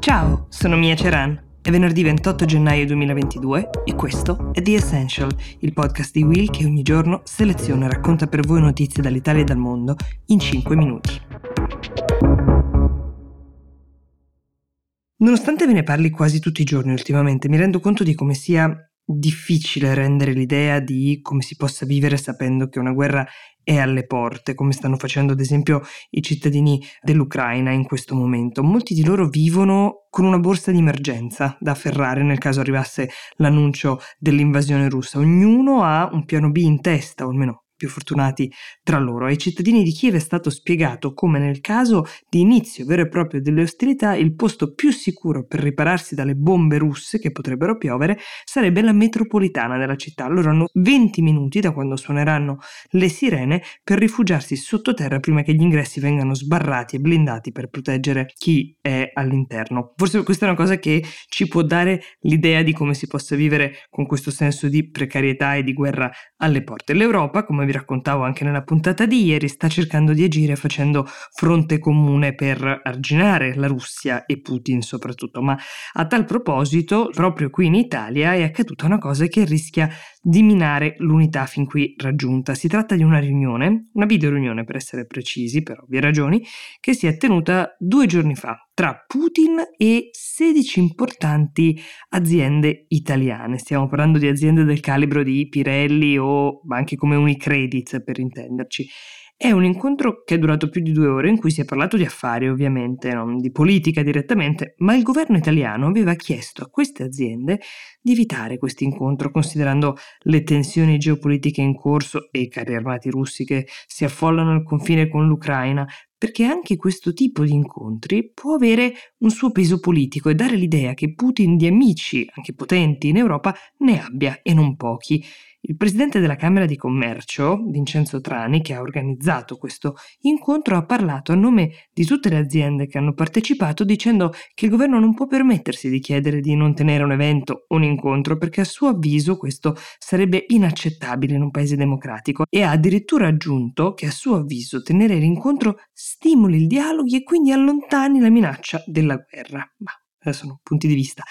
Ciao, sono Mia Ceran. È venerdì 28 gennaio 2022 e questo è The Essential, il podcast di Will che ogni giorno seleziona e racconta per voi notizie dall'Italia e dal mondo in 5 minuti. Nonostante ve ne parli quasi tutti i giorni ultimamente, mi rendo conto di come sia difficile rendere l'idea di come si possa vivere sapendo che una guerra è alle porte, come stanno facendo ad esempio i cittadini dell'Ucraina in questo momento. Molti di loro vivono con una borsa di emergenza da afferrare nel caso arrivasse l'annuncio dell'invasione russa. Ognuno ha un piano B in testa, o almeno più fortunati tra loro. Ai cittadini di Kiev è stato spiegato come nel caso di inizio vero e proprio delle ostilità il posto più sicuro per ripararsi dalle bombe russe che potrebbero piovere sarebbe la metropolitana della città. Loro hanno 20 minuti da quando suoneranno le sirene per rifugiarsi sottoterra prima che gli ingressi vengano sbarrati e blindati per proteggere chi è all'interno. Forse questa è una cosa che ci può dare l'idea di come si possa vivere con questo senso di precarietà e di guerra alle porte. L'Europa, come vi raccontavo anche nella puntata di ieri, sta cercando di agire facendo fronte comune per arginare la Russia e Putin soprattutto. Ma a tal proposito, proprio qui in Italia è accaduta una cosa che rischia di minare l'unità fin qui raggiunta. Si tratta di una riunione, una video riunione per essere precisi, per ovvie ragioni, che si è tenuta due giorni fa tra Putin e 16 importanti aziende italiane. Stiamo parlando di aziende del calibro di Pirelli o anche come Unicredit per intenderci. È un incontro che è durato più di due ore in cui si è parlato di affari ovviamente, non di politica direttamente, ma il governo italiano aveva chiesto a queste aziende di evitare questo incontro considerando le tensioni geopolitiche in corso e i carri armati russi che si affollano al confine con l'Ucraina, perché anche questo tipo di incontri può avere un suo peso politico e dare l'idea che Putin di amici, anche potenti in Europa, ne abbia e non pochi. Il presidente della Camera di Commercio, Vincenzo Trani, che ha organizzato questo incontro, ha parlato a nome di tutte le aziende che hanno partecipato dicendo che il governo non può permettersi di chiedere di non tenere un evento o un incontro perché a suo avviso questo sarebbe inaccettabile in un paese democratico e ha addirittura aggiunto che a suo avviso tenere l'incontro stimoli il dialogo e quindi allontani la minaccia della guerra. Ma adesso sono punti di vista.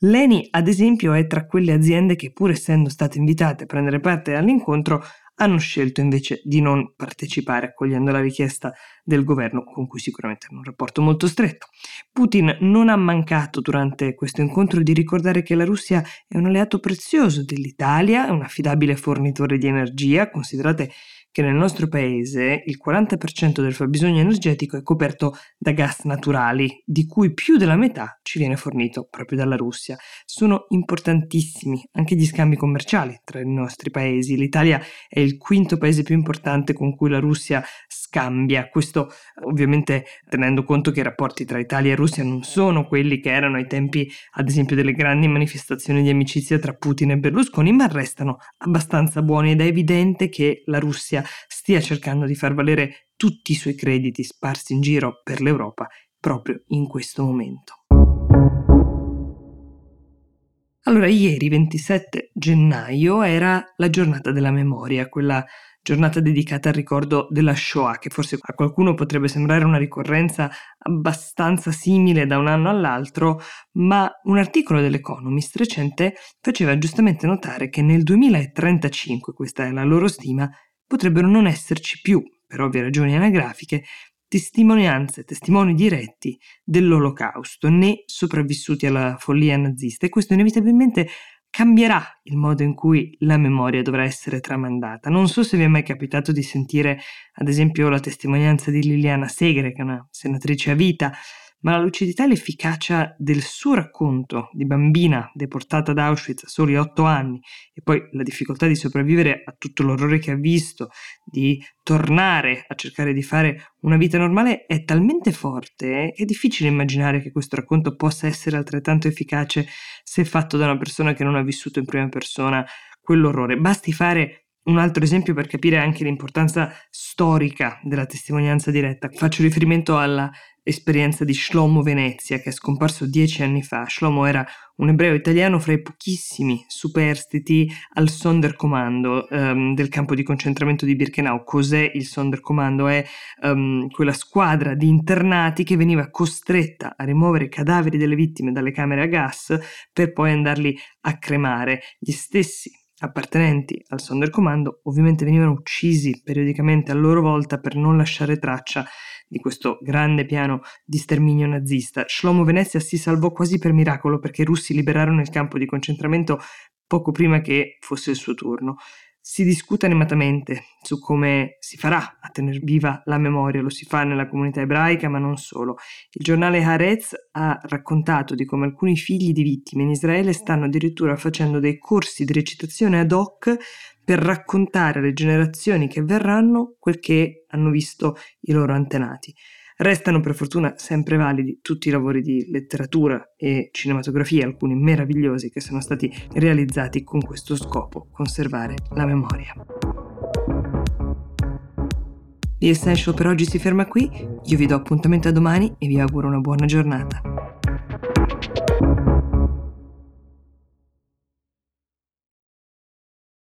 L'ENI, ad esempio, è tra quelle aziende che, pur essendo state invitate a prendere parte all'incontro, hanno scelto invece di non partecipare, accogliendo la richiesta del governo, con cui sicuramente hanno un rapporto molto stretto. Putin non ha mancato durante questo incontro di ricordare che la Russia è un alleato prezioso dell'Italia, è un affidabile fornitore di energia, considerate che nel nostro paese il 40% del fabbisogno energetico è coperto da gas naturali, di cui più della metà ci viene fornito proprio dalla Russia. Sono importantissimi anche gli scambi commerciali tra i nostri paesi. L'Italia è il quinto paese più importante con cui la Russia scambia. Questo ovviamente tenendo conto che i rapporti tra Italia e Russia non sono quelli che erano ai tempi, ad esempio, delle grandi manifestazioni di amicizia tra Putin e Berlusconi, ma restano abbastanza buoni ed è evidente che la Russia stia cercando di far valere tutti i suoi crediti sparsi in giro per l'Europa proprio in questo momento. Allora, ieri 27 gennaio era la giornata della memoria, quella giornata dedicata al ricordo della Shoah, che forse a qualcuno potrebbe sembrare una ricorrenza abbastanza simile da un anno all'altro, ma un articolo dell'Economist recente faceva giustamente notare che nel 2035, questa è la loro stima, potrebbero non esserci più, per ovvie ragioni anagrafiche, testimonianze, testimoni diretti dell'olocausto, né sopravvissuti alla follia nazista e questo inevitabilmente cambierà il modo in cui la memoria dovrà essere tramandata. Non so se vi è mai capitato di sentire, ad esempio, la testimonianza di Liliana Segre, che è una senatrice a vita, ma la lucidità e l'efficacia del suo racconto di bambina deportata ad Auschwitz a soli otto anni e poi la difficoltà di sopravvivere a tutto l'orrore che ha visto, di tornare a cercare di fare una vita normale è talmente forte che è difficile immaginare che questo racconto possa essere altrettanto efficace se fatto da una persona che non ha vissuto in prima persona quell'orrore. Basti fare un altro esempio per capire anche l'importanza storica della testimonianza diretta. Faccio riferimento alla esperienza di Shlomo Venezia, che è scomparso dieci anni fa. Shlomo era un ebreo italiano fra i pochissimi superstiti al Sonderkommando um, del campo di concentramento di Birkenau. Cos'è il Sonderkommando? È um, quella squadra di internati che veniva costretta a rimuovere i cadaveri delle vittime dalle camere a gas per poi andarli a cremare. Gli stessi appartenenti al Sonderkommando ovviamente venivano uccisi periodicamente a loro volta per non lasciare traccia di questo grande piano di sterminio nazista. Shlomo Venezia si salvò quasi per miracolo perché i russi liberarono il campo di concentramento poco prima che fosse il suo turno si discute animatamente su come si farà a tenere viva la memoria, lo si fa nella comunità ebraica ma non solo. Il giornale Haaretz ha raccontato di come alcuni figli di vittime in Israele stanno addirittura facendo dei corsi di recitazione ad hoc per raccontare alle generazioni che verranno quel che hanno visto i loro antenati. Restano per fortuna sempre validi tutti i lavori di letteratura e cinematografia, alcuni meravigliosi che sono stati realizzati con questo scopo, conservare la memoria. The Essential per oggi si ferma qui, io vi do appuntamento a domani e vi auguro una buona giornata.